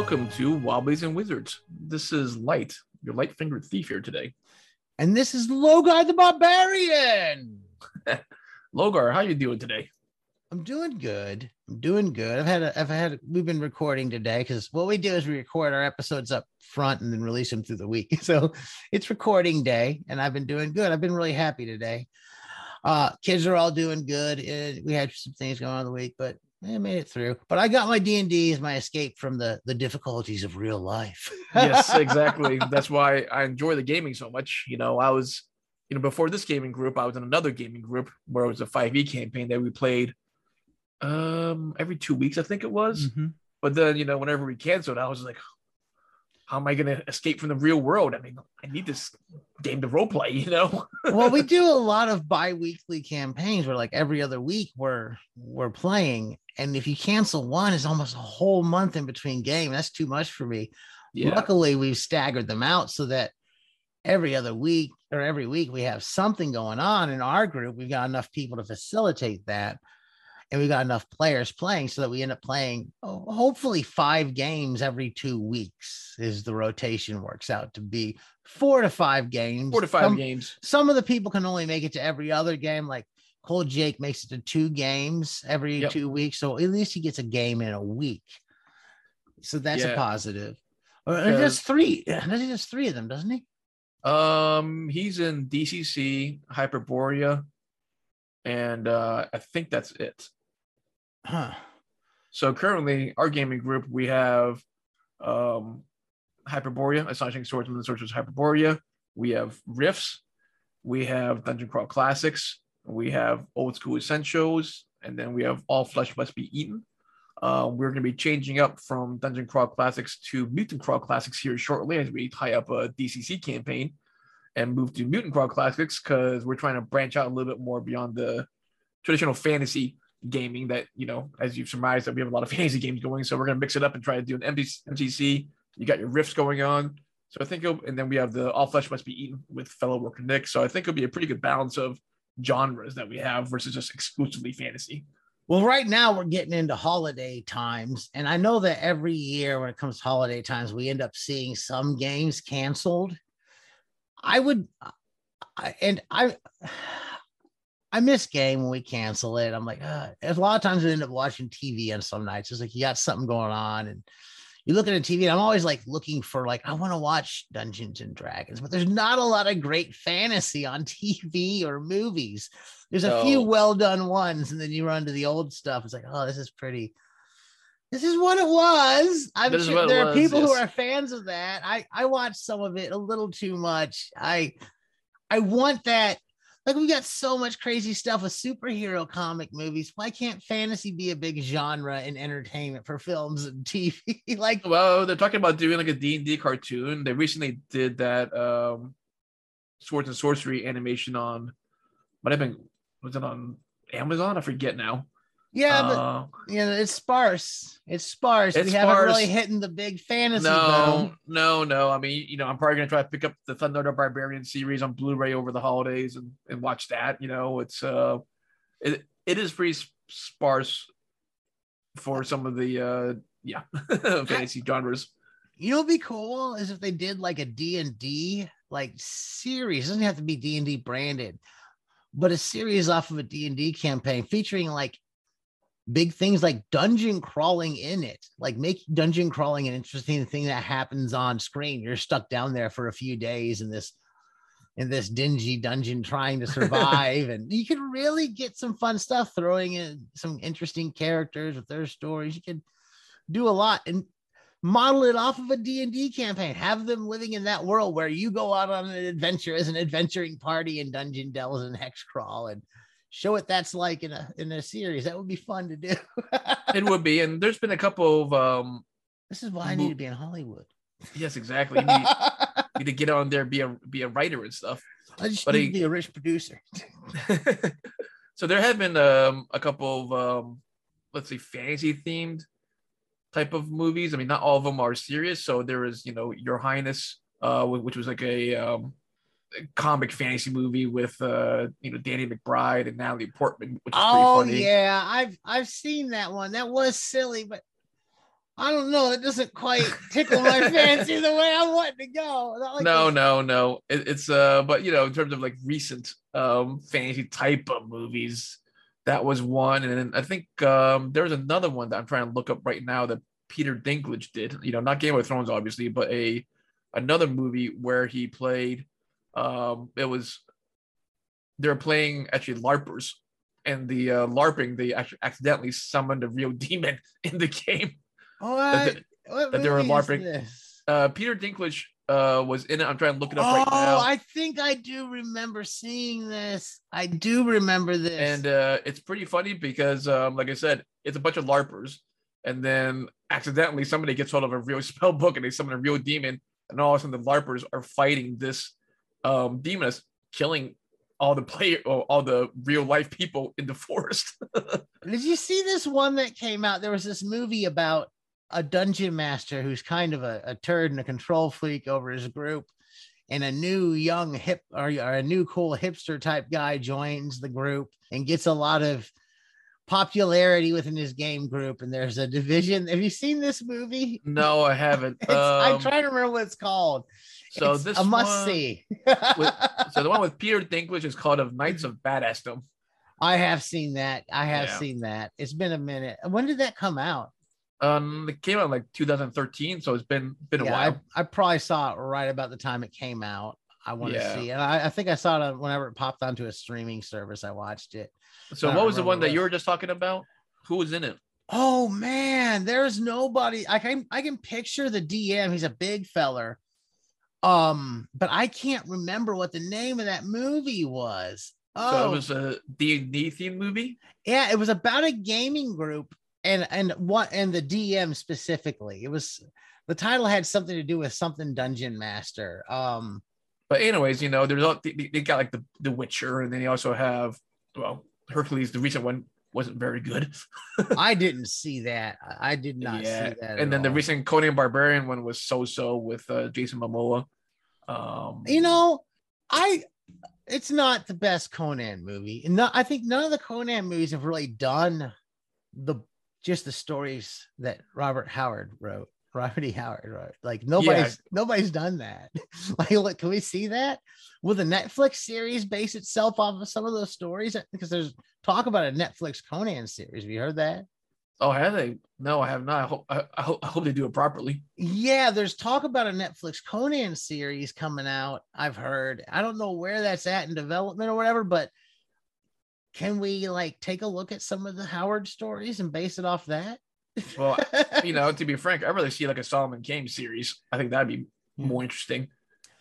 welcome to Wobblies and Wizards. This is Light, your light fingered thief here today. And this is Logar the Barbarian. Logar, how are you doing today? I'm doing good. I'm doing good. I've had a, I've had we've been recording today because what we do is we record our episodes up front and then release them through the week. So it's recording day, and I've been doing good. I've been really happy today. Uh, kids are all doing good. Uh, we had some things going on the week, but I made it through. But I got my D and D as my escape from the the difficulties of real life. yes, exactly. That's why I enjoy the gaming so much. You know, I was, you know, before this gaming group, I was in another gaming group where it was a 5e campaign that we played um every two weeks, I think it was. Mm-hmm. But then, you know, whenever we canceled, I was like, how am I going to escape from the real world? I mean, I need this game to role play, you know? well, we do a lot of bi-weekly campaigns where like every other week we're we're playing. And if you cancel one, it's almost a whole month in between game. That's too much for me. yeah. Luckily, we've staggered them out so that every other week or every week we have something going on in our group. We've got enough people to facilitate that. And we've got enough players playing so that we end up playing oh, hopefully five games every two weeks is the rotation works out to be four to five games. Four to five Some- games. some of the people can only make it to every other game. Like Cole Jake makes it to two games every Yep. two weeks. So at least he gets a game in a week. So that's Yeah. a positive. Or just three. Just three of them, doesn't he? Um, he's in DCC, Hyperborea, and uh, I think that's it. Huh. So currently, our gaming group we have um, Hyperborea, Astonishing Swordsman and Sorcerer's Hyperborea. We have Rifts. We have Dungeon Crawl Classics. We have Old School Essentials, and then we have All Flesh Must Be Eaten. Uh, we're going to be changing up from Dungeon Crawl Classics to Mutant Crawl Classics here shortly as we tie up a DCC campaign and move to Mutant Crawl Classics because we're trying to branch out a little bit more beyond the traditional fantasy gaming that you know as you've surmised that we have a lot of fantasy games going. So we're going to mix it up and try to do an MCC, you got your Rifts going on. So i think and then we have the all flesh must be eaten with fellow worker nick. So i think it'll be a pretty good balance of genres that we have versus just exclusively fantasy Well, right now we're getting into holiday times. And I know that every year when it comes to holiday times, we end up seeing some games canceled. I would, and I, I miss game when we cancel it. I'm like, uh, a lot of times we end up watching TV on some nights. It's like you got something going on and you look at a TV. And I'm always like looking for like, I want to watch Dungeons and Dragons, but there's not a lot of great fantasy on TV or movies. There's a few well done ones, and then you run to the old stuff. It's like, oh, this is pretty. This is what it was. I'm This sure there are was, people who are fans of that. I I watched some of it a little too much. I I want that. Like we got so much crazy stuff with superhero comic movies. Why can't fantasy be a big genre in entertainment for films and TV? like well they're talking about doing like a d&d cartoon they recently did that um swords and sorcery animation on might have been was it on amazon i forget now yeah, but Uh, you know, it's sparse. It's sparse. It's we haven't really sparse. hitting the big fantasy. No, boom. no, no. I mean, you know, I'm probably gonna try to pick up the Thundarr the Barbarian series on Blu-ray over the holidays and, and watch that. You know, it's uh, it it is pretty sparse for some of the uh, yeah, fantasy genres. You know, what'd be cool is if they did like a D and D like series. It doesn't have to be D and D branded, but a series off of a D and D campaign featuring like big things like dungeon crawling in it. Like make dungeon crawling an interesting thing that happens on screen. You're stuck down there for a few days in this in this dingy dungeon trying to survive, and you can really get some fun stuff throwing in some interesting characters with their stories. You can do a lot and model it off of a D&D campaign. Have them living in that world where you go out on an adventure as an adventuring party in Dungeon Dells and Hex Crawl and show what that's like in a in a series. That would be fun to do. It would be, and there's been a couple of um, this is why I need to be in Hollywood. yes, exactly. You need, need to get on there, be a be a writer and stuff. I just But need he- to be a rich producer. so there have been um, a couple of um, let's say fantasy themed type of movies. I mean, not all of them are serious. So there is, you know, Your Highness, uh, which was like a, um, a comic fantasy movie with uh, you know Danny McBride and Natalie Portman, which is Oh pretty funny. yeah, I've I've seen that one. That was silly, but I don't know. It doesn't quite tickle my fancy the way I want to go. Like no, this. no, no. It, it's uh, but you know, in terms of like recent um fantasy type of movies, that was one, and then I think um there was another one that I'm trying to look up right now that Peter Dinklage did. You know, not Game of Thrones, obviously, but a another movie where he played. Um, it was they're playing actually LARPers, and the uh, LARPing they actually accidentally summoned a real demon in the game. What? That, they, what that they were LARPing. Uh, Peter Dinklage uh, was in it. I'm trying to look it up oh, right now. Oh, I think I do remember seeing this. I do remember this. And uh, it's pretty funny because, um, like I said, it's a bunch of LARPers. And then accidentally somebody gets hold of a real spell book and they summon a real demon. And all of a sudden the LARPers are fighting this um, demon killing all the play all the real life people in the forest. Did you see this one that came out? There was this movie about a dungeon master who's kind of a, a turd and a control freak over his group and a new young hip or, or, a new cool hipster type guy joins the group and gets a lot of popularity within his game group and there's a division. Have you seen this movie? No i haven't. Um, i'm trying to remember what it's called. so it's this a must see. with, so the one with peter dinklage is called of knights of badassdom i have seen that. I have yeah. seen that. It's been a minute. When did that come out? Um, it came out like 2013, so it's been been yeah, a while. I, I, probably saw it right about the time it came out. I want to yeah. see, and I, I, think I saw it whenever it popped onto a streaming service. I watched it. So, what was the one that you were just talking about? Who was in it? Oh man, there's nobody. I can I can picture the DM. He's a big feller. Um, but I can't remember what the name of that movie was. Oh, so it oh. was a D&D theme movie. Yeah, it was about a gaming group and and what and the DM specifically. It was the title had something to do with something dungeon master. Um, but anyways, you know, there's all they, they got like the the Witcher, and then they also have well Hercules. The recent one wasn't very good. I didn't see that. I did not yeah. see that. And then all. the recent Conan Barbarian one was so so with uh, Jason Momoa. Um, you know, I it's not the best Conan movie. No, I think none of the Conan movies have really done the just the stories that Robert Howard wrote. Robert E. Howard wrote. Like nobody's yeah. nobody's done that. like, look, can we see that? Will the Netflix series base itself off of some of those stories? Uh, because there's talk about a Netflix Conan series. Have you heard that? Oh, have they? No, I have not. I hope I, I hope I hope they do it properly. Yeah, there's talk about a Netflix Conan series coming out. I've heard. I don't know where that's at in development or whatever, but can we like take a look at some of the Howard stories and base it off that? Well, you know, to be frank, I really see like a Solomon Kane series. I think that'd be hmm. more interesting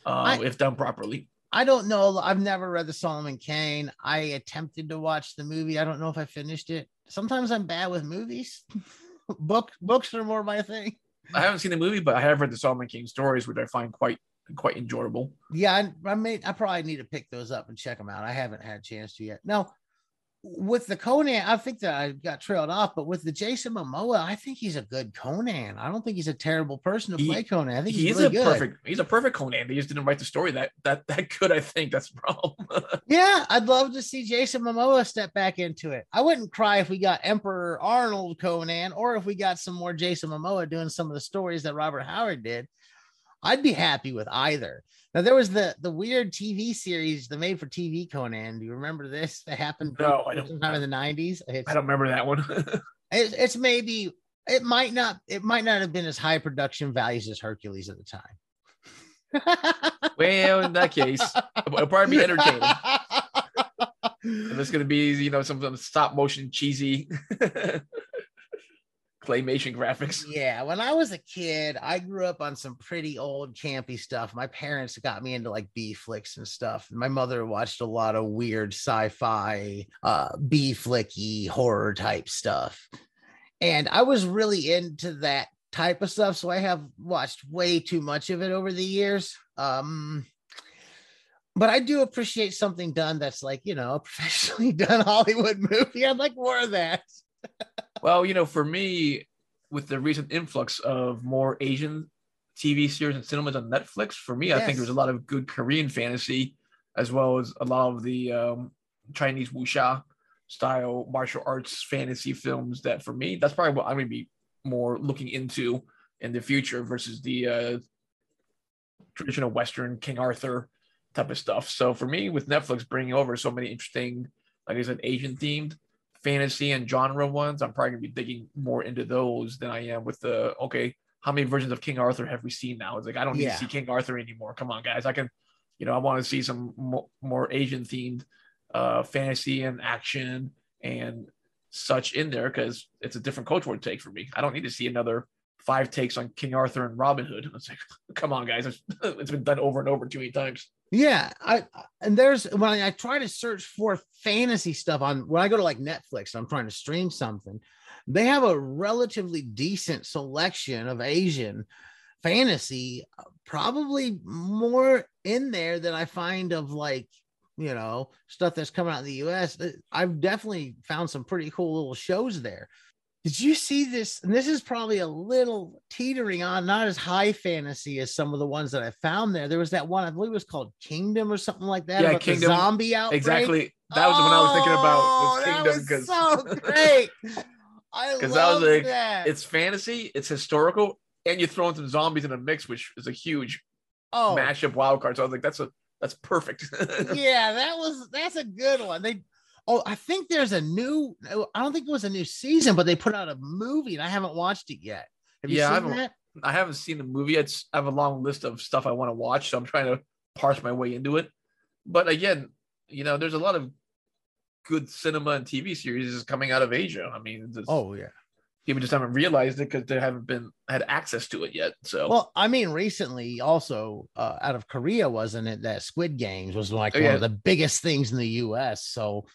uh, I, if done properly. I don't know. I've never read the Solomon Kane. I attempted to watch the movie. I don't know if I finished it. Sometimes I'm bad with movies. Book books are more my thing. I haven't seen the movie, but I have read the Solomon Kane stories, which I find quite quite enjoyable. Yeah, I, I may I probably need to pick those up and check them out. I haven't had a chance to yet. Now, with the Conan, I think that I got trailed off, but with the Jason Momoa, I think he's a good Conan. I don't think he's a terrible person to he, play Conan. I think he's, he's really a good. perfect. He's a perfect Conan. They just didn't write the story that that that good. I think that's the problem. yeah, I'd love to see Jason Momoa step back into it. I wouldn't cry if we got Emperor Arnold Conan, or if we got some more Jason Momoa doing some of the stories that Robert Howard did. I'd be happy with either. Now there was the the weird TV series, the made for TV Conan. Do you remember this? That happened no, I don't, sometime in the nineties. I don't remember that one. it's, it's maybe it might not it might not have been as high production values as Hercules at the time. well, in that case, it'll probably be entertaining. and it's going to be, you know, some, some stop motion cheesy claymation graphics. Yeah, when I was a kid, I grew up on some pretty old campy stuff. My parents got me into like B flicks and stuff. My mother watched a lot of weird sci-fi, uh, B flicky horror type stuff. And I was really into that type of stuff. So I have watched way too much of it over the years. Um, but I do appreciate something done that's like, you know, a professionally done Hollywood movie. I'd like more of that. well, you know, for me, with the recent influx of more Asian TV series and cinemas on Netflix, for me, yes. I think there's a lot of good Korean fantasy, as well as a lot of the um, Chinese wuxia style martial arts fantasy films. That for me, that's probably what I'm gonna be more looking into in the future versus the uh, traditional Western King Arthur type of stuff. So for me, with Netflix bringing over so many interesting, like I said, Asian themed fantasy and genre ones, I'm probably gonna be digging more into those than I am with the okay. How many versions of King Arthur have we seen now? It's like I don't need Yeah. to see King Arthur anymore. Come on, guys. I can, you know, I want to see some more, more Asian themed uh fantasy and action and such in there because it's a different cultural take for me. I don't need to see another five takes on King Arthur and Robin Hood. It's like, come on, guys. It's, it's been done over and over too many times. Yeah, I and there's when I, try to search for fantasy stuff on when I go to like Netflix, I'm trying to stream something. They have a relatively decent selection of Asian fantasy, probably more in there than I find of like you know stuff that's coming out in the U.S. I've definitely found some pretty cool little shows there. Did you see this? And this is probably a little teetering on, not as high fantasy as some of the ones that I found there. There was that one, I believe it was called Kingdom or something like that. Yeah, Kingdom. zombie outbreak. Exactly. That was the one I was thinking about Oh, with that Kingdom was because so great. I love that was like- that. it's fantasy, it's historical, and you're throwing some zombies in a mix, which is a huge oh mashup wild card. So I was like, that's a that's perfect. yeah, that was that's a good one. They oh, I think there's a new I don't think it was a new season, but they put out a movie and I haven't watched it yet. Have you Yeah, I seen haven't- that? I haven't seen the movie. Yet. I have a long list of stuff I want to watch, so I'm trying to parse my way into it. But again, you know, there's a lot of good cinema and TV series coming out of Asia. I mean, Oh yeah. people just haven't realized it because they haven't been had access to it yet. So Well, I mean, recently also uh, out of Korea, wasn't it? That Squid Games was like Oh, one yeah. of the biggest things in the US. So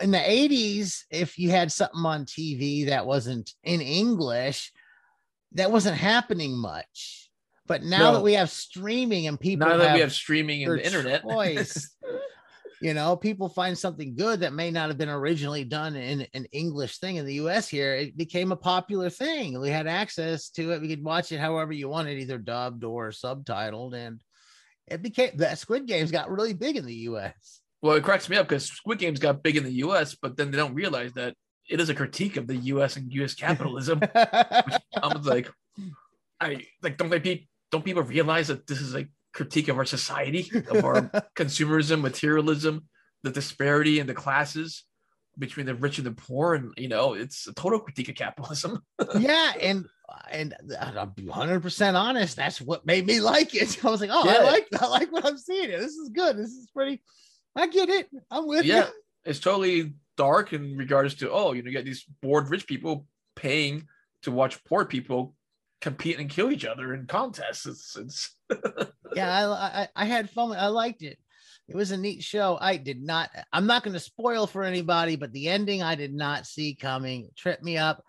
in the 80s, if you had something on TV that wasn't in English, that wasn't happening much. But now No. that we have streaming and people now that we have streaming and the internet, choice, you know, people find something good that may not have been originally done in an English thing in the US here. It became a popular thing. We had access to it. We could watch it however you wanted, either dubbed or subtitled. And it became that Squid Games got really big in the US. Well, it cracks me up because Squid Games got big in the U.S., but then they don't realize that it is a critique of the U.S. and U.S. capitalism. I'm like, I like don't they don't people realize that this is a critique of our society, of our consumerism, materialism, the disparity in the classes between the rich and the poor, and you know, it's a total critique of capitalism. yeah, and and I'll be 100 percent honest. That's what made me like it. I was like, oh, I like I like what I'm seeing. Here. This is good. This is pretty. I get it. I'm with yeah, you. it's totally dark in regards to oh, you know, you got these bored rich people paying to watch poor people compete and kill each other in contests. It's it's yeah, I, I I had fun. I liked it. It was a neat show. I did not. I'm not going to spoil for anybody, but the ending I did not see coming. It tripped me up.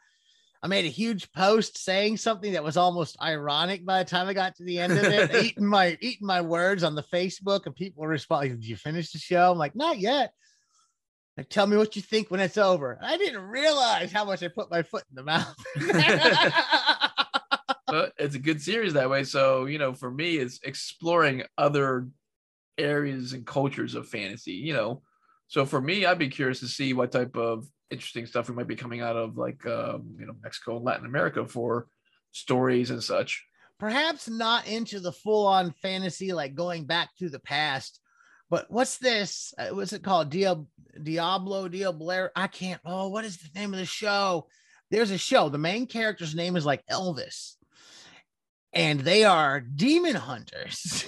I made a huge post saying something that was almost ironic by the time I got to the end of it. eating my eating my words on the Facebook, and people were responding. Did you finish the show? I'm like, not yet. Like, tell me what you think when it's over. I didn't realize how much I put my foot in the mouth. uh, it's a good series that way. So, you know, for me, it's exploring other areas and cultures of fantasy, you know. So for me, I'd be curious to see what type of interesting stuff we might be coming out of like um, you know, Mexico and Latin America for stories and such. perhaps not into the full on fantasy, like going back to the past. But what's this? Uh, What's it called? Diab- Diablo, Diablo. I can't. Oh, what is the name of the show? There's a show. The main character's name is like Elvis, and they are demon hunters.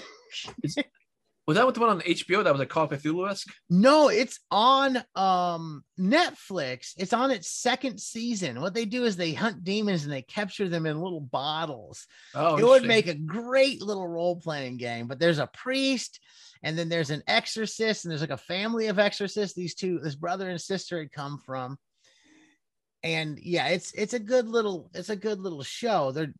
Was that with the one on HBO that was a Call of Cthulhu esque? no, it's on um Netflix. It's on its second season. What they do is they hunt demons and they capture them in little bottles. Oh, it would make a great little role playing game. But there's a priest, and then there's an exorcist, and there's like a family of exorcists. These two, this brother and sister, had come from. And yeah, it's it's a good little it's a good little show. They're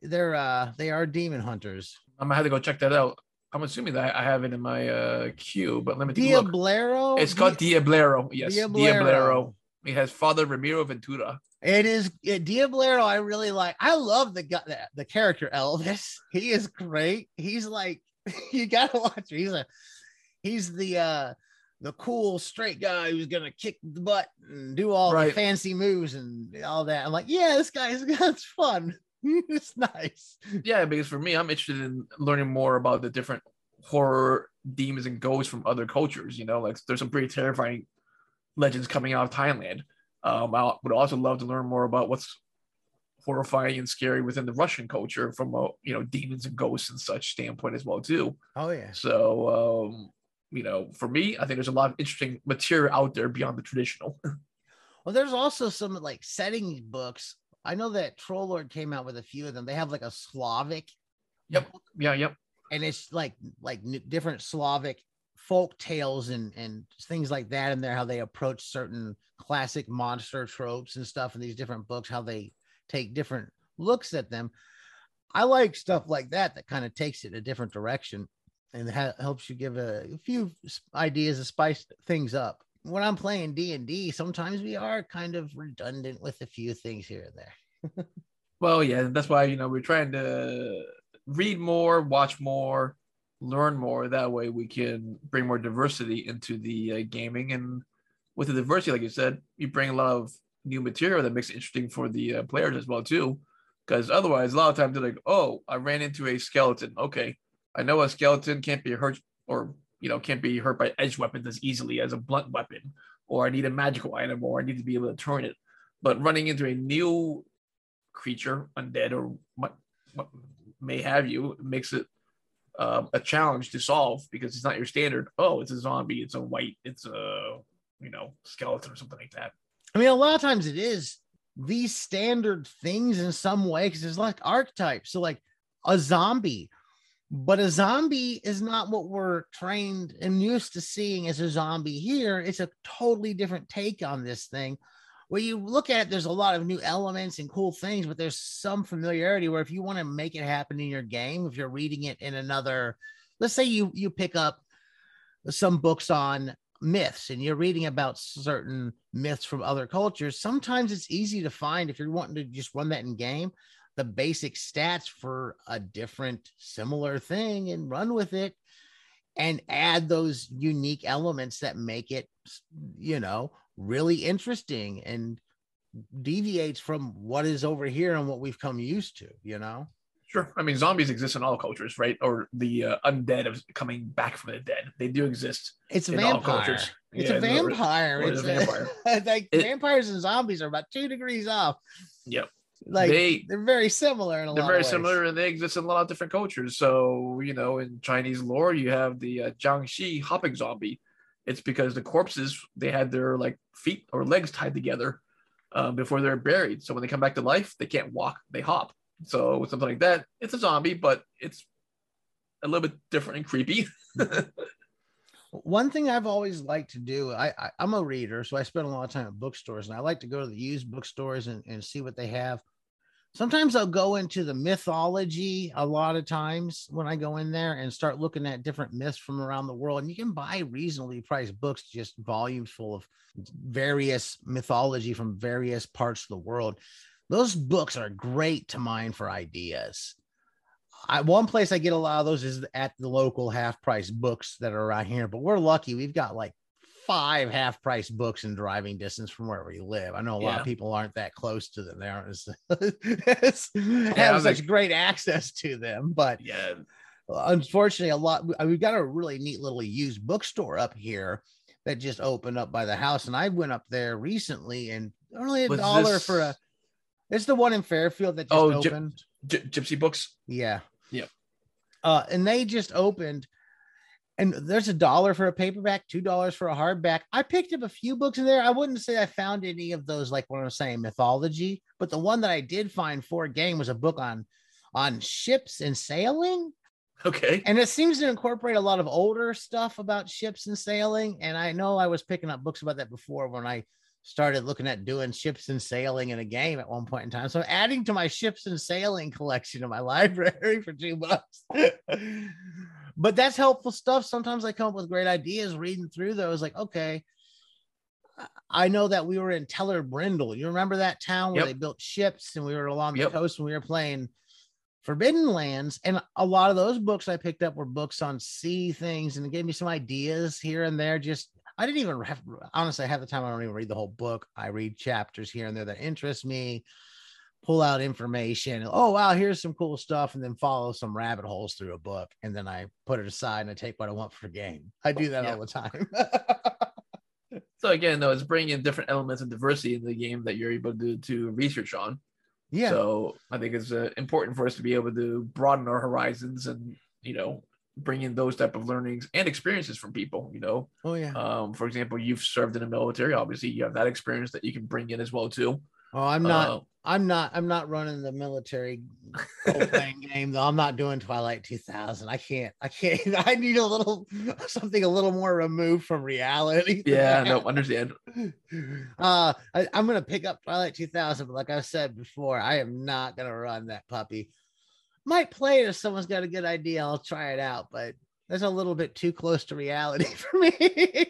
they're uh they are demon hunters. I'm gonna have to go check that out. I'm assuming that I have it in my uh queue, but let me take. Diablero. It's called Diablero. Yes, Diablero. Diablero. It has Father Ramiro Ventura. It is yeah, Diablero. I really like. I love the guy, the, the character Elvis. He is great. He's like you gotta watch. him. He's a he's the uh the cool straight guy who's gonna kick the butt and do all the fancy moves and all that. I'm like, yeah, this guy's that's fun. it's nice. Yeah, because for me, I'm interested in learning more about the different horror demons and ghosts from other cultures. You know, like there's some pretty terrifying legends coming out of Thailand. Um, I would also love to learn more about what's horrifying and scary within the Russian culture from a you know demons and ghosts and such standpoint as well too. Oh yeah. So um, you know, for me, I think there's a lot of interesting material out there beyond the traditional. Well, there's also some like setting books. I know that Troll Lord came out with a few of them. They have like a Slavic. Yep. yeah, yep. and it's like like different Slavic folk tales and and things like that in there. How they approach certain classic monster tropes and stuff in these different books. How they take different looks at them. I like stuff like that that kind of takes it a different direction and ha- helps you give a, a few ideas to spice things up. When I'm playing D and D, sometimes we are kind of redundant with a few things here and there. Well, yeah, that's why you know we're trying to read more, watch more, learn more. That way, we can bring more diversity into the uh, gaming, and with the diversity, like you said, you bring a lot of new material that makes it interesting for the uh, players as well too. Because otherwise, a lot of times they're like, "Oh, I ran into a skeleton. Okay, I know a skeleton can't be hurt or you know can't be hurt by edge weapons as easily as a blunt weapon, or I need a magical item, or I need to be able to turn it." But running into a new creature, undead, or what, what may have you, makes it uh, a challenge to solve because it's not your standard. Oh, it's a zombie. It's a wight. It's a you know skeleton or something like that. I mean, a lot of times it is these standard things in some way because it's like archetypes. So, like a zombie, but a zombie is not what we're trained and used to seeing as a zombie here. It's a totally different take on this thing. Where you look at it, there's a lot of new elements and cool things, but there's some familiarity where if you want to make it happen in your game, if you're reading it in another, let's say you you pick up some books on myths and you're reading about certain myths from other cultures, sometimes it's easy to find if you're wanting to just run that in game, the basic stats for a different similar thing and run with it and add those unique elements that make it, you know, really interesting and deviates from what is over here and what we've come used to, you know? Sure. I mean, zombies exist in all cultures, right? Or the uh, undead of coming back from the dead. They do exist. It's In all vampire. cultures. It's Yeah, a vampire. It's it's a vampire. Like It- vampires and zombies are about two degrees off. Yep. Like They- they, are very similar in a They're very similar and they exist in a lot of different cultures. So, you know, in Chinese lore, you have the uh, jiangshi hopping zombie. It's because the corpses, they had their like feet or legs tied together um, before they're buried. So when they come back to life, they can't walk, they hop. So with something like that, it's a zombie, but it's a little bit different and creepy. One thing I've always liked to do, I, I I'm a reader, so I spend a lot of time at bookstores, and I like to go to the used bookstores and, and see what they have. Sometimes I'll go into the mythology a lot of times when I go in there and start looking at different myths from around the world. And you can buy reasonably priced books, just volumes full of various mythology from various parts of the world. Those books are great to mine for ideas. I, one place I get a lot of those is at the local half price books that are around here, but we're lucky. We've got like five half price books in driving distance from where we live. I know a lot Yeah. of people aren't that close to them. They aren't as, as- I have such like- great access to them, but yeah. unfortunately, a lot we've got a really neat little used bookstore up here that just opened up by the house. And I went up there recently and only a dollar this- for a it's the one in Fairfield that just Oh, opened. Gy- gypsy books. Yeah. Yep. Uh, and they just opened, and there's a dollar for a paperback, two dollars for a hardback. I picked up a few books in there. I wouldn't say I found any of those, like what I'm saying, mythology, but the one that I did find for a game was a book on on ships and sailing. Okay. And it seems to incorporate a lot of older stuff about ships and sailing. And I know I was picking up books about that before when I started looking at doing ships and sailing in a game at one point in time. So adding to my ships and sailing collection in my library for two bucks. but that's helpful stuff. Sometimes I come up with great ideas reading through those, like, okay. I know that we were in Teller Brindle. You remember that town where Yep. they built ships and we were along Yep. the coast and we were playing Forbidden Lands, and a lot of those books I picked up were books on sea things, and it gave me some ideas here and there. Just I didn't even have honestly half the time I don't even read the whole book. I read chapters here and there that interest me, pull out information. Oh wow, here's some cool stuff, and then follow some rabbit holes through a book, and then I put it aside and I take what I want for the game. I do that Yeah. all the time. So again, though, it's bringing in different elements of diversity in the game that you're able to to research on. yeah. So I think it's uh, important for us to be able to broaden our horizons and you know bring in those type of learnings and experiences from people. You know, oh yeah. um, for example, you've served in the military. Obviously, you have that experience that you can bring in as well too. oh, I'm not. Uh, I'm not. I'm not running the military playing game though. I'm not doing Twilight 2000. I can't. I can't. I need a little something a little more removed from reality. yeah, no, understand. uh I, i'm gonna pick up twilight 2000 but like i said before i am not gonna run that puppy might play it if someone's got a good idea i'll try it out but that's a little bit too close to reality for me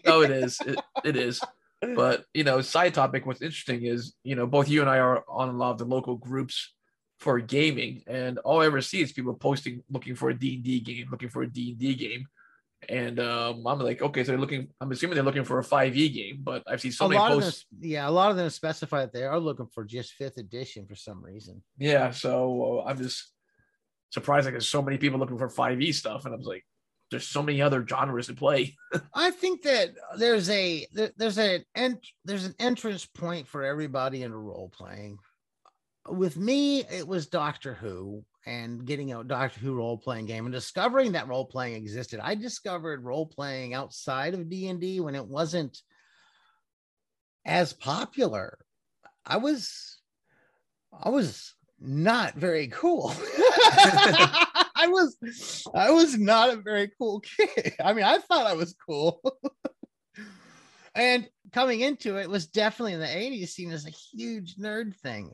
oh, it is. It, it is. But you know, side topic. What's interesting is you know both you and I are on a lot of the local groups for gaming, and all I ever see is people posting looking for a D and D game, looking for a D and D game, and um, I'm like, okay, so they're looking. I'm assuming they're looking for a 5e game, but I've seen so a many lot of posts. them yeah a lot of them specify that they are looking for just fifth edition for some reason Yeah, so uh, I'm just surprised. Like, there's so many people looking for 5e stuff, and I was like, there's so many other genres to play. i think that there's a there, there's an ent, there's an entrance point for everybody into role playing with me it was doctor who and getting a doctor who role playing game and discovering that role playing existed i discovered role playing outside of d&d when it wasn't as popular i was i was not very cool. I was i was not a very cool kid. I mean i thought i was cool. And coming into it was definitely in the 80s seen as a huge nerd thing.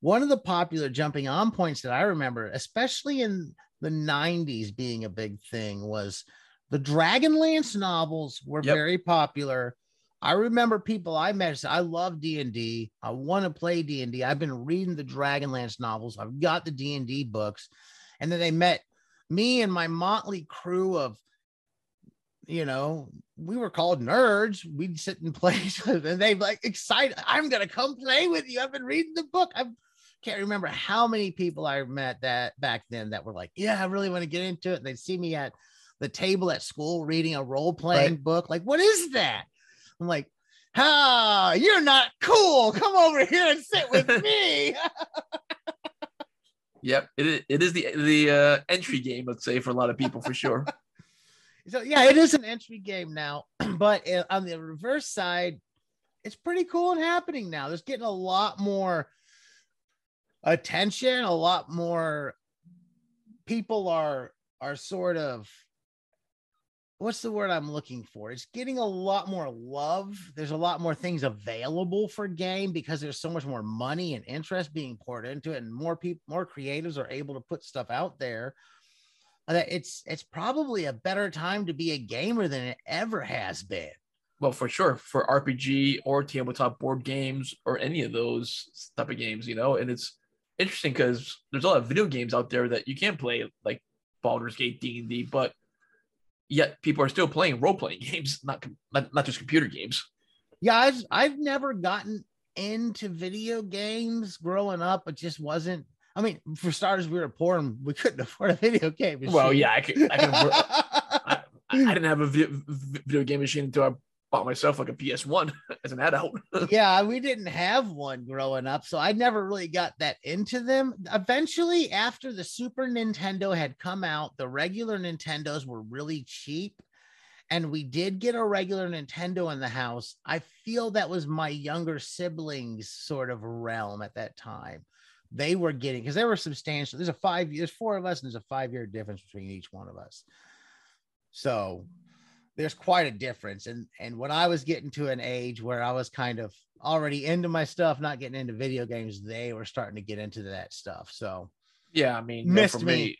One of the popular jumping on points that i remember especially in the 90s being a big thing was the dragonlance novels were Yep. very popular i remember people i met said i love d&d i want to play d&d i've been reading the dragonlance novels. I've got the d&d books. And then they met me and my motley crew of you know we were called nerds. We'd sit and play and they like excited i'm gonna come play with you. I've been reading the book. I can't remember how many people i met that back then that were like yeah i really want to get into it. And they'd see me at the table at school reading a role-playing Right. book like what is that i'm like ah you're not cool come over here and sit with me Yep, it is, it is the the uh, entry game, let's say, for a lot of people for sure. So yeah, it is an entry game now, but uh, on the reverse side, it's pretty cool and happening now. There's getting a lot more attention, a lot more people are are sort of what's the word I'm looking for? It's getting a lot more love. There's a lot more things available for game because there's so much more money and interest being poured into it, and more people, more creatives are able to put stuff out there. Uh, that it's it's probably a better time to be a gamer than it ever has been. Well, for sure, for RPG or tabletop board games or any of those type of games, you know, and it's interesting because there's a lot of video games out there that you can't play, like Baldur's Gate, D and D, but yet people are still playing role playing games, not, not not just computer games. Yeah, I've I've never gotten into video games growing up. It just wasn't. I mean, for starters, we were poor and we couldn't afford a video game. Well, yeah, I can. I can. I, I didn't have a vi- vi- video game machine until I bought myself like a PS One as an adult. yeah, we didn't have one growing up, so I never really got that into them. Eventually, after the Super Nintendo had come out, the regular Nintendos were really cheap. And we did get a regular Nintendo in the house. I feel that was my younger siblings' sort of realm at that time. They were getting because they were substantial. There's a five, there's four of us, and there's a five year difference between each one of us. So there's quite a difference. And and when I was getting to an age where I was kind of already into my stuff, not getting into video games, they were starting to get into that stuff. So yeah, I mean, you know, missed for me.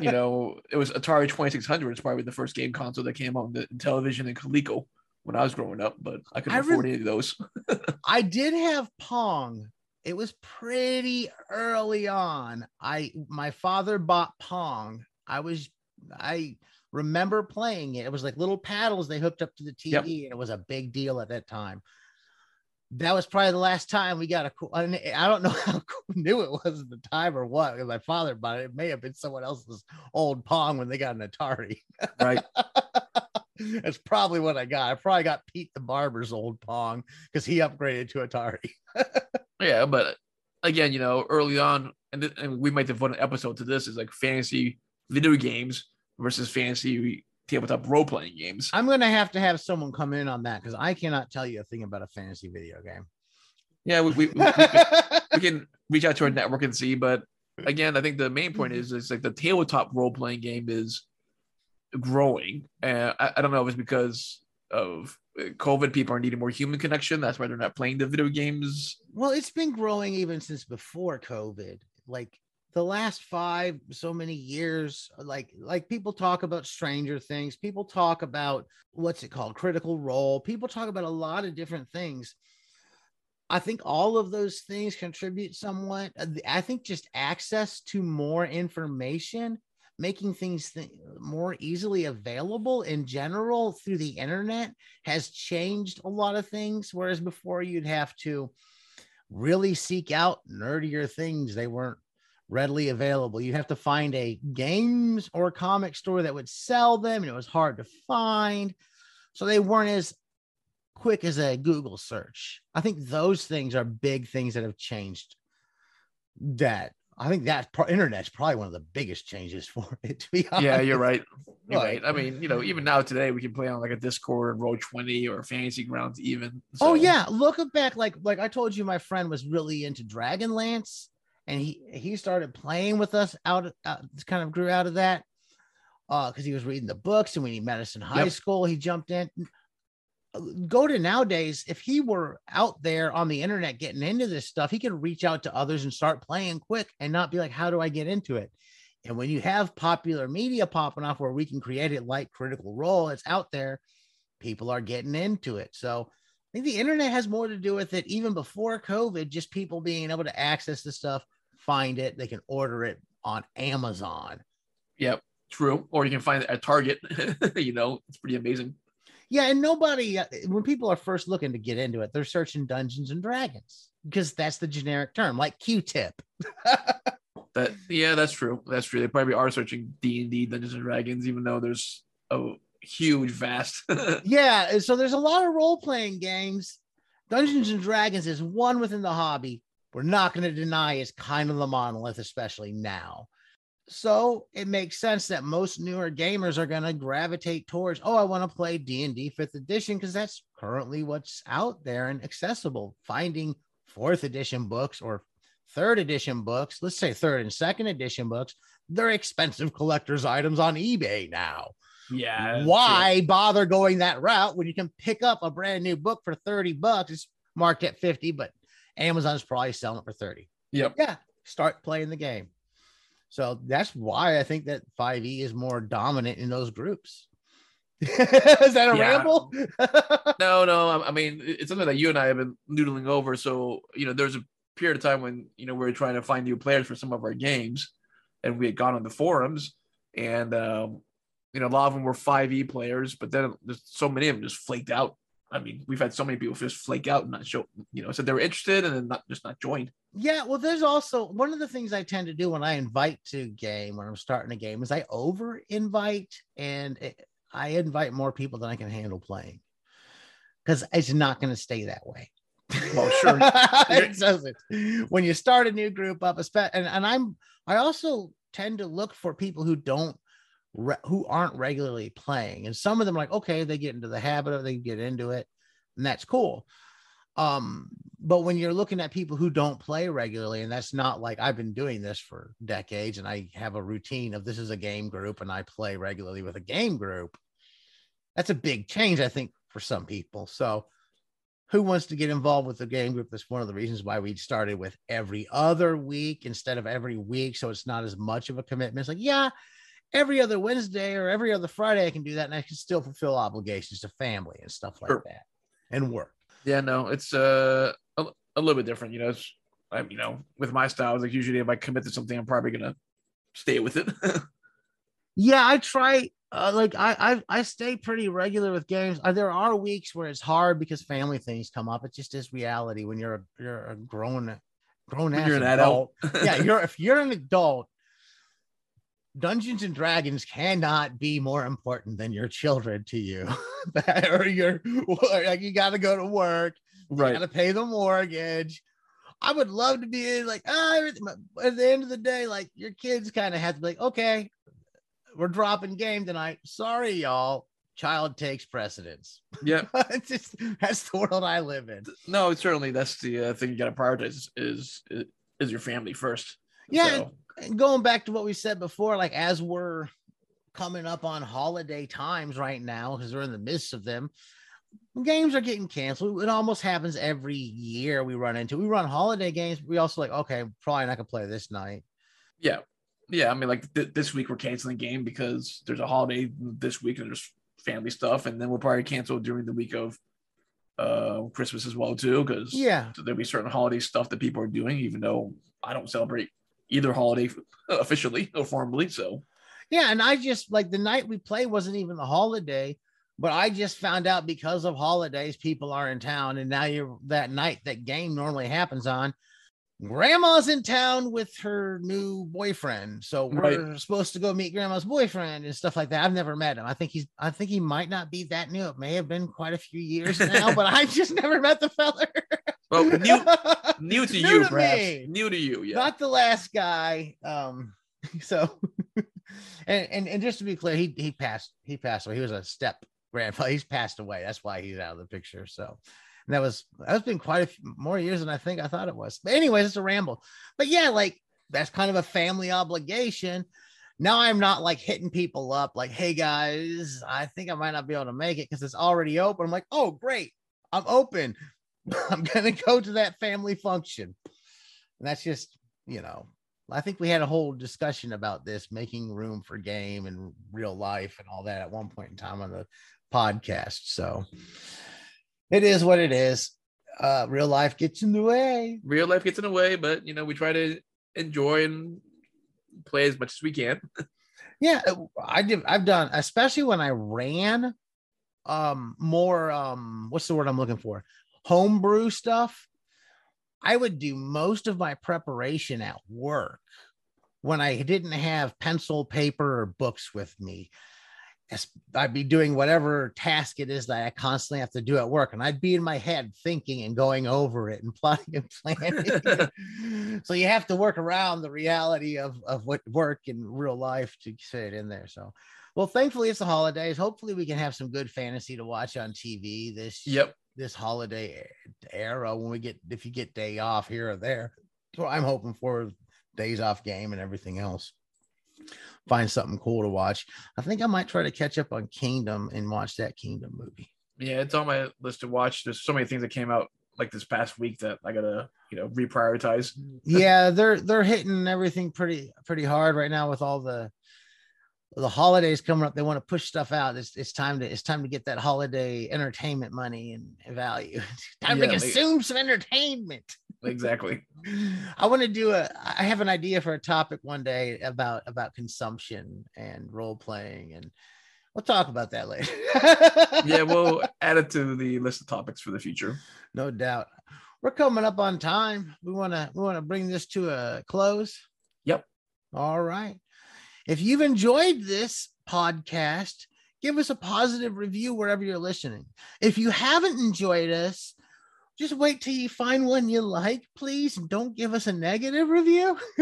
you know, it was Atari 2600. It's probably the first game console that came on the television in Coleco when I was growing up, but I couldn't I afford re- any of those. I did have Pong. It was pretty early on. I my father bought Pong. I was I remember playing it. It was like little paddles they hooked up to the TV, Yep. and it was a big deal at that time. That was probably the last time we got a cool. I I don't know how new it was at the time or what. Because my father bought it. It may have been someone else's old Pong when they got an Atari. Right. That's probably what I got. I probably got Pete the Barber's old Pong because he upgraded to Atari. Yeah, but again, you know, early on, and, th- and we might devote an episode to this is like fantasy video games versus fantasy tabletop role playing games. I'm gonna have to have someone come in on that because I cannot tell you a thing about a fantasy video game. Yeah, we, we, we, we can, we can reach out to our network and see. But again, I think the main point is it's like the tabletop role playing game is growing. And I, I don't know if it's because of uh, COVID, people are needing more human connection. That's why they're not playing the video games. Well, it's been growing even since before COVID. Like the last five so many years, like like people talk about Stranger Things, people talk about what's it called, Critical Role. People talk about a lot of different things. I think all of those things contribute somewhat. Uh, I think just access to more information, making things th- more easily available in general through the internet has changed a lot of things. Whereas before you'd have to really seek out nerdier things, they weren't readily available. You'd have to find a games or comic store that would sell them, and it was hard to find. So they weren't as quick as a Google search. I think those things are big things that have changed. That I think that pro- internet's probably one of the biggest changes for it. To be honest, Yeah, you're right. You're Right. right. I mean, you know, even now today, we can play on like a Discord, Roll Twenty, or Fantasy Grounds, even. Oh So, yeah, look back like like I told you, my friend was really into Dragonlance, and he he started playing with us out. Uh, kind of grew out of that, uh, because he was reading the books, and when he met us in high Yep. school, he jumped in. Go to nowadays, if he were out there on the internet getting into this stuff, he could reach out to others and start playing quick and not be like, "How do I get into it?" And when you have popular media popping off where we can create it like Critical Role, it's out there, people are getting into it. So think the internet has more to do with it even before COVID, just people being able to access the stuff, find it, they can order it on Amazon. Yep. True. Or you can find it at Target. you know, it's pretty amazing. Yeah, and nobody, uh, when people are first looking to get into it, they're searching Dungeons and Dragons because that's the generic term, like Q tip. That yeah, that's true. That's true. They probably are searching D and D Dungeons and Dragons, even though there's a huge, vast. yeah, so there's a lot of role playing games. Dungeons and Dragons is one within the hobby. We're not going to deny it's kind of the monolith, especially now. So it makes sense that most newer gamers are going to gravitate towards, oh, I want to play D and D Fifth Edition because that's currently what's out there and accessible. Finding Fourth Edition books or Third Edition books, let's say Third and Second Edition books, they're expensive collector's items on eBay now yeah. why bother going that route when you can pick up a brand new book for 30 bucks it's marked at 50 but amazon's probably selling it for 30 Yep. yeah start playing the game so that's why i think that 5e is more dominant in those groups is that a Yeah. ramble No, no. I mean, it's something that you and I have been noodling over. So, you know, there's a period of time when, you know, we were trying to find new players for some of our games and we had gone on the forums and, um, you know, a lot of them were 5e players, but then there's so many of them just flaked out. I mean, we've had so many people just flake out and not show, you know, said they were interested and then not just not joined. Yeah, well, there's also one of the things I tend to do when I invite to game when I'm starting a game is I over invite and it- I invite more people than I can handle playing because it's not going to stay that way. Well, sure. it doesn't. When you start a new group up, espe- and, and I'm I also tend to look for people who don't re- who aren't regularly playing, and some of them like okay, they get into the habit of they get into it, and that's cool. Um, but when you're looking at people who don't play regularly, and that's not like I've been doing this for decades, and I have a routine of this is a game group, and I play regularly with a game group. That's a big change, I think, for some people. So, who wants to get involved with the game group? That's one of the reasons why we started with every other week instead of every week. So it's not as much of a commitment. It's like, yeah, every other Wednesday or every other Friday, I can do that. And I can still fulfill obligations to family and stuff like Sure. that and work. Yeah, no, it's uh, a, a little bit different. You know, it's, I, you know, with my style, it's like usually if I commit to something, I'm probably going to stay with it. Yeah, I try. Uh, like I, I I stay pretty regular with games. Uh, there are weeks where it's hard because family things come up. It just is reality when you're a you're a grown grown When ass you're an adult. adult. yeah, you're if you're an adult, Dungeons and Dragons cannot be more important than your children to you. or your like you got to go to work, you right. got to pay the mortgage. I would love to be like ah, at the end of the day, like your kids kind of have to be like, okay, we're dropping game tonight. Sorry, y'all. Child takes precedence. Yeah. it's just that's the world I live in. No, certainly that's the uh, thing you got to prioritize is, is is your family first. Yeah, So, going back to what we said before, like as we're coming up on holiday times right now, because we're in the midst of them, games are getting canceled. It almost happens every year we run into. We run holiday games. We also like, okay, probably not gonna play this night. yeah. Yeah. I mean, like th- this week we're canceling game because there's a holiday this week and there's family stuff. And then we'll probably cancel during the week of uh Christmas as well, too, because Yeah, there'll be certain holiday stuff that people are doing, even though I don't celebrate either holiday officially or formally. So, yeah. And I just like the night we play wasn't even the holiday, but I just found out because of holidays, people are in town, and now you're that night that game normally happens on. Grandma's in town with her new boyfriend, so we're supposed to go meet grandma's boyfriend and stuff like that. I've never met him. I think he's. I think he might not be that new. It may have been quite a few years now, but I just never met the fella. Well, new, new to New you, to perhaps. me. New to you. Yeah. not the last guy. Um, so and, and and just to be clear, he he passed he passed away. He was a step grandfather. He's passed away. That's why he's out of the picture. So and that was that's been quite a few more years than I think I thought it was. But anyways, it's a ramble. But yeah, like that's kind of a family obligation. Now I'm not like hitting people up like, hey guys, I think I might not be able to make it because it's already open. I'm like, oh great, I'm open. I'm gonna go to that family function. And that's just, you know, I think we had a whole discussion about this, making room for game and real life and all that at one point in time on the podcast. So it is what it is. Uh, real life gets in the way. Real life gets in the way, but you know, we try to enjoy and play as much as we can. Yeah, I did. I've done, especially when I ran um more um what's the word I'm looking for? Homebrew stuff. I would do most of my preparation at work when I didn't have pencil, paper, or books with me. As I'd be doing whatever task it is that I constantly have to do at work, and I'd be in my head thinking and going over it and plotting and planning. so you have to work around the reality of of what work in real life to fit in there. So, well, thankfully it's the holidays. Hopefully we can have some good fantasy to watch on TV this Yep. This holiday era when we get if you get day off here or there. So I'm hoping for days off game and everything else. Find something cool to watch. I think I might try to catch up on Kingdom and watch that Kingdom movie. Yeah, it's on my list to watch. There's so many things that came out like this past week that I gotta, you know, reprioritize. yeah, they're they're hitting everything pretty pretty hard right now with all the the holidays coming up. They want to push stuff out. It's, it's time to it's time to get that holiday entertainment money and value. time Yeah, to consume some entertainment. Exactly. I want to do a I have an idea for a topic one day about about consumption and role playing and we'll talk about that later. Yeah, we'll add it to the list of topics for the future. no doubt. We're coming up on time. We want to we want to bring this to a close. Yep. All right. If you've enjoyed this podcast, give us a positive review wherever you're listening. If you haven't enjoyed us, just wait till you find one you like, please. and Don't give us a negative review.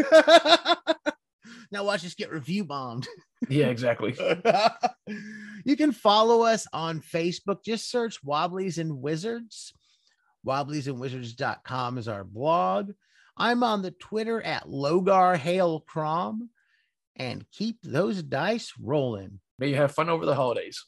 now watch us get review bombed. Yeah, exactly. you can follow us on Facebook. Just search Wobblies and Wizards. Wobbliesandwizards.com is our blog. I'm on the Twitter at Logar Hale Crom. And keep those dice rolling. May you have fun over the holidays.